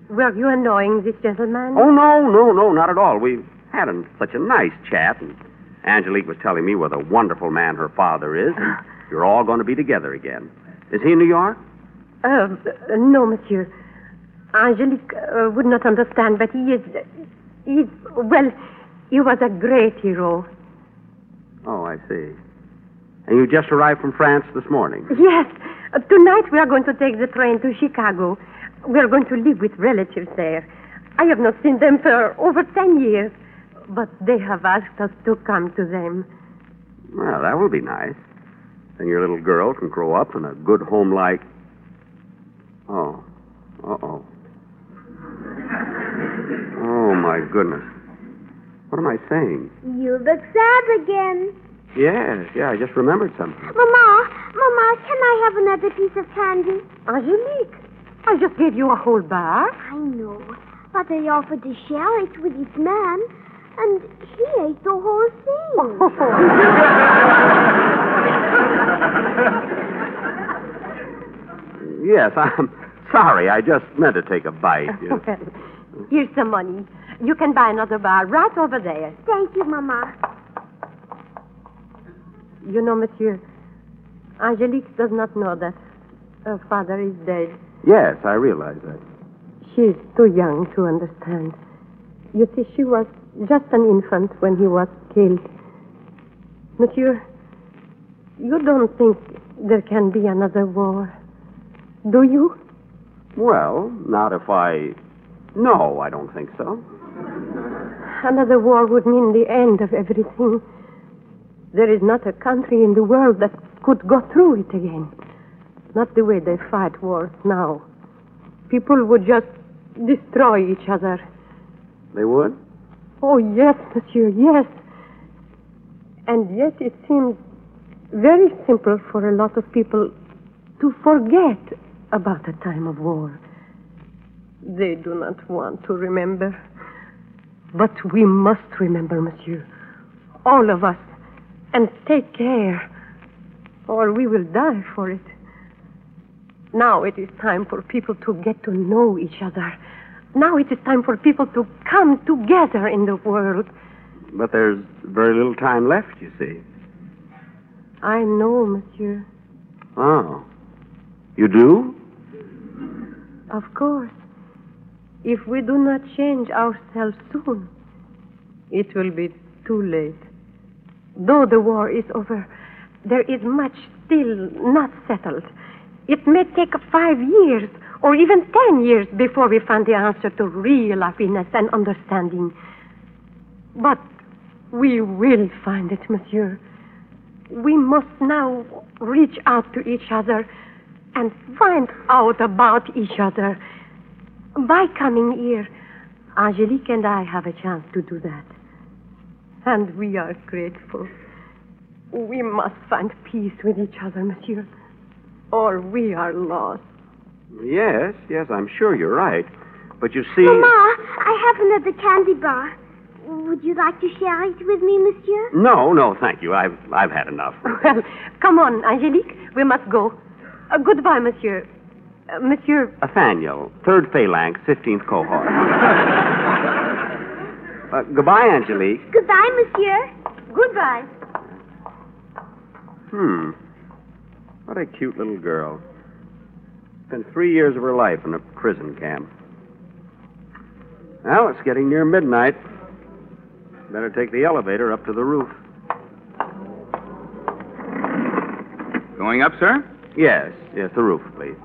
were you annoying this gentleman? Oh, no, no, no, not at all. We had a, such a nice chat, and Angelique was telling me what a wonderful man her father is, and [GASPS] [LAUGHS] you're all going to be together again. Is he in New York? Uh, no, monsieur. Angelique uh, would not understand, but he is. He is. Well, he was a great hero. Oh, I see. And you just arrived from France this morning? Yes. Uh, tonight we are going to take the train to Chicago. We are going to live with relatives there. I have not seen them for over ten years, but they have asked us to come to them. Well, that will be nice. Then your little girl can grow up in a good home like. Oh. Uh oh. Oh, my goodness. What am I saying? You look sad again. Yes, yeah, I just remembered something. Mama, Mama, can I have another piece of candy? Angelique, I just gave you a whole bar. I know, but I offered to share it with this man, and he ate the whole thing. [LAUGHS] [LAUGHS] Yes, I'm sorry. I just meant to take a bite. [LAUGHS] you- Well, here's some money. You can buy another bar right over there. Thank you, Mama. You know, monsieur, Angelique does not know that her father is dead. Yes, I realize that. She is too young to understand. You see, she was just an infant when he was killed. Monsieur, you don't think there can be another war, do you? Well, not if I. No, I don't think so. Another war would mean the end of everything. There is not a country in the world that could go through it again. Not the way they fight wars now. People would just destroy each other. They would? Oh, yes, monsieur, yes. And yet it seems very simple for a lot of people to forget about a time of war. They do not want to remember. But we must remember, monsieur. All of us. And take care, or we will die for it. Now it is time for people to get to know each other. Now it is time for people to come together in the world. But there's very little time left, you see. I know, monsieur. Oh. You do? Of course. If we do not change ourselves soon, it will be too late. Though the war is over, there is much still not settled. It may take five years or even ten years before we find the answer to real happiness and understanding. But we will find it, monsieur. We must now reach out to each other and find out about each other. By coming here, Angelique and I have a chance to do that. And we are grateful. We must find peace with each other, monsieur, or we are lost. Yes, yes, I'm sure you're right. But you see. Mama, I have another candy bar. Would you like to share it with me, monsieur? No, no, thank you. I've I've had enough. [LAUGHS] Well, come on, Angelique. We must go. Uh, goodbye, monsieur. Uh, monsieur. Nathaniel, third phalanx, fifteenth cohort. [LAUGHS] uh, goodbye, Angelique. Goodbye, monsieur. Goodbye. Hmm. What a cute little girl. Spent three years of her life in a prison camp. Well, it's getting near midnight. Better take the elevator up to the roof. Going up, sir? Yes, yes, the roof, please.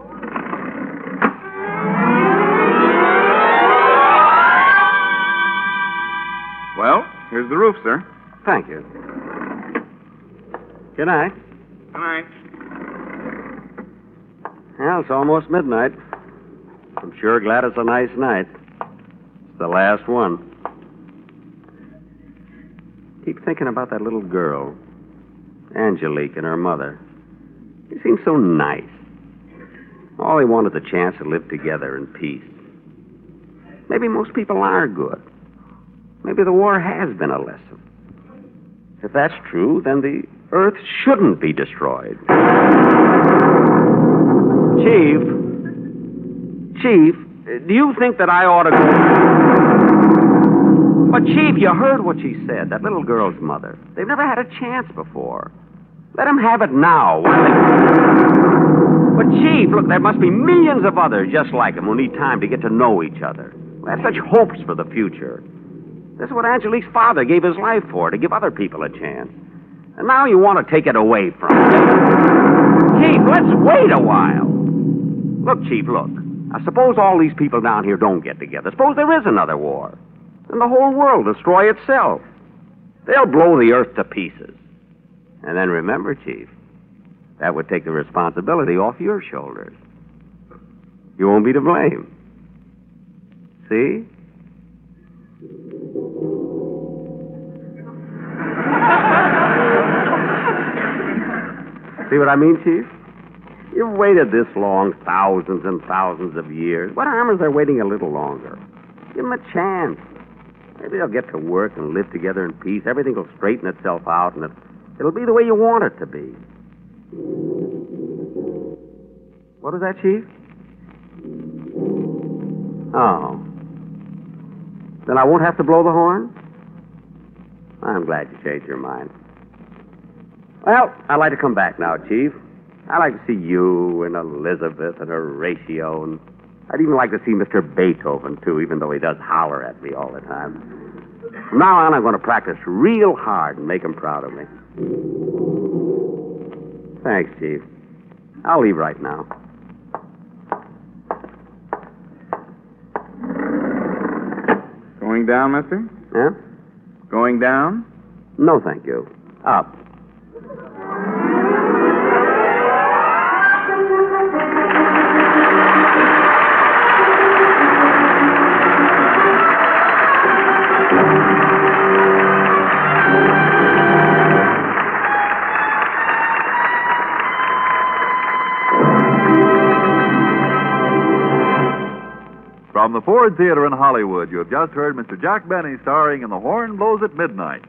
Well, here's the roof, sir. Thank you. Good night. Good night. Well, it's almost midnight. I'm sure glad it's a nice night. It's the last one. Keep thinking about that little girl, Angelique, and her mother. They seem so nice. All they wanted the chance to live together in peace. Maybe most people are good. Maybe the war has been a lesson. If that's true, then the Earth shouldn't be destroyed. Chief, Chief, do you think that I ought to go? But, Chief, you heard what she said, that little girl's mother. They've never had a chance before. Let them have it now. But, Chief, look, there must be millions of others just like them who need time to get to know each other. We have such hopes for the future. This is what Angelique's father gave his life for, to give other people a chance. And now you want to take it away from him. Chief, let's wait a while. Look, Chief, look. Now, suppose all these people down here don't get together. Suppose there is another war. Then the whole world destroy itself. They'll blow the earth to pieces. And then remember, Chief, that would take the responsibility off your shoulders. You won't be to blame. See? [LAUGHS] See what I mean, Chief? You've waited this long, thousands and thousands of years. What harm is there waiting a little longer? Give them a chance. Maybe they'll get to work and live together in peace. Everything will straighten itself out, and it, it'll be the way you want it to be. What was that, Chief? Oh. Then I won't have to blow the horn? I'm glad you changed your mind. Well, I'd like to come back now, Chief. I'd like to see you and Elizabeth and Horatio, and I'd even like to see Mr. Beethoven, too, even though he does holler at me all the time. From now on, I'm going to practice real hard and make him proud of me. Thanks, Chief. I'll leave right now. Going down, mister? Yeah? Going down? No, thank you. Up. Ford Theater in Hollywood, you have just heard Mr. Jack Benny starring in The Horn Blows at Midnight.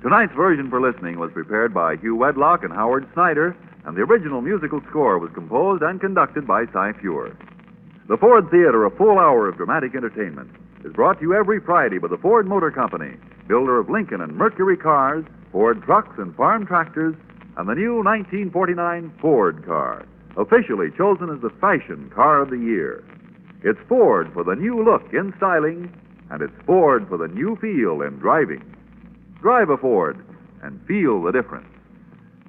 Tonight's version for listening was prepared by Hugh Wedlock and Howard Snyder, and the original musical score was composed and conducted by Cy Feuer. The Ford Theater, a full hour of dramatic entertainment, is brought to you every Friday by the Ford Motor Company, builder of Lincoln and Mercury cars, Ford trucks and farm tractors, and the new 1949 Ford car, officially chosen as the fashion car of the year. It's Ford for the new look in styling, and it's Ford for the new feel in driving. Drive a Ford and feel the difference.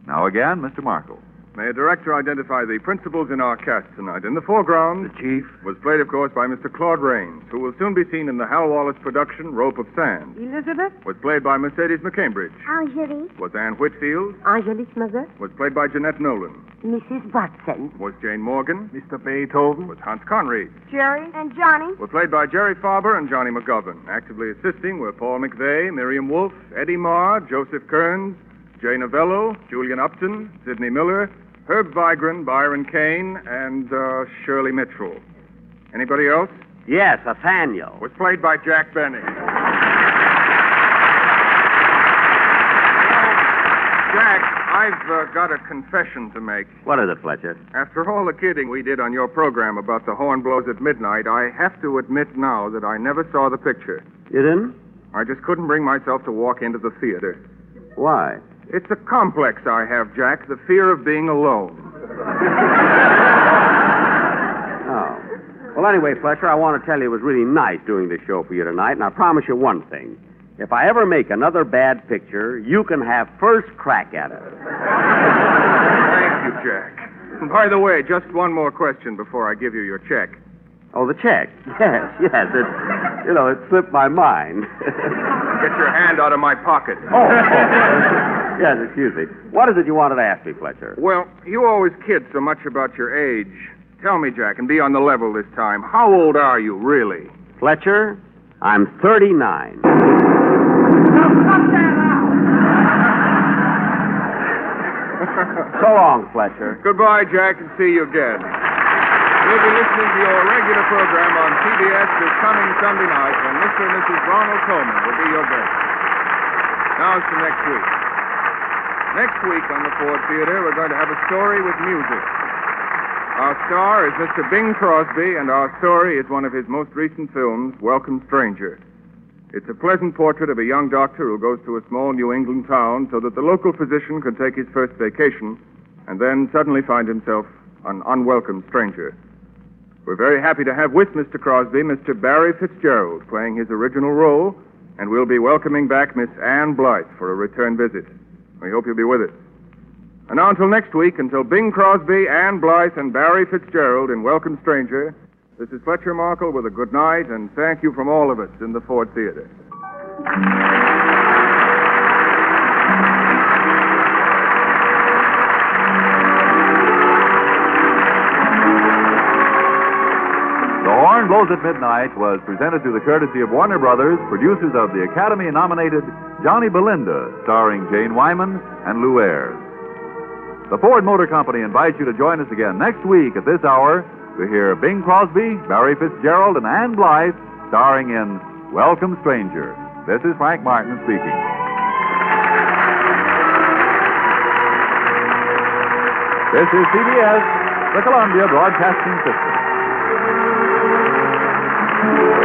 Now again, Mr. Marshall. May a director identify the principals in our cast tonight? In the foreground, the chief was played, of course, by Mr. Claude Rains, who will soon be seen in the Hal Wallis production, Rope of Sand. Elizabeth? Was played by Mercedes McCambridge. Angelique. Was Anne Whitfield. Angelique's mother? Was played by Jeanette Nolan. Mrs. Watson. Was Jane Morgan. Mr. Beethoven. Was Hans Conried. Jerry. And Johnny. Were played by Jerry Farber and Johnny McGovern. Actively assisting were Paul McVey, Miriam Wolfe, Eddie Marr, Joseph Kearns, Jay Novello, Julian Upton, Sidney Miller, Herb Vigran, Byron Kane, and uh, Shirley Mitchell. Anybody else? Yes, Nathaniel. Was played by Jack Benny. Jack, I've uh, got a confession to make. What is it, Fletcher? After all the kidding we did on your program about the horn blows at midnight, I have to admit now that I never saw the picture. You didn't? I just couldn't bring myself to walk into the theater. Why? It's a complex I have, Jack, the fear of being alone. [LAUGHS] Oh. Well, anyway, Fletcher, I want to tell you it was really nice doing this show for you tonight, and I promise you one thing. If I ever make another bad picture, you can have first crack at it. Thank you, Jack. And by the way, just one more question before I give you your check. Oh, the check. [LAUGHS] Yes, yes. It, you know, it slipped my mind. [LAUGHS] Get your hand out of my pocket. Oh. yes, excuse me. What is it you wanted to ask me, Fletcher? Well, you always kid so much about your age. Tell me, Jack, and be on the level this time. How old are you, really? Fletcher, I'm 39. [LAUGHS] so long, Fletcher. Goodbye, Jack, and see you again. You'll be listening to your regular program on CBS this coming Sunday night when Mr. and Mrs. Ronald Colman will be your guests. Now it's for next week. Next week on the Ford Theater, we're going to have a story with music. Our star is Mr. Bing Crosby, and our story is one of his most recent films, Welcome Stranger. It's a pleasant portrait of a young doctor who goes to a small New England town so that the local physician can take his first vacation and then suddenly find himself an unwelcome stranger. We're very happy to have with Mr. Crosby Mr. Barry Fitzgerald playing his original role, and we'll be welcoming back Miss Ann Blyth for a return visit. We hope you'll be with us. And now until next week, until Bing Crosby, Ann Blyth, and Barry Fitzgerald in Welcome Stranger, this is Fletcher Markle with a good night and thank you from all of us in the Ford Theater. The at Midnight was presented through the courtesy of Warner Brothers, producers of the Academy nominated Johnny Belinda, starring Jane Wyman and Lew Ayres. The Ford Motor Company invites you to join us again next week at this hour to hear Bing Crosby, Barry Fitzgerald, and Ann Blyth starring in Welcome Stranger. This is Frank Martin speaking. This is CBS, the Columbia Broadcasting System. Thank you.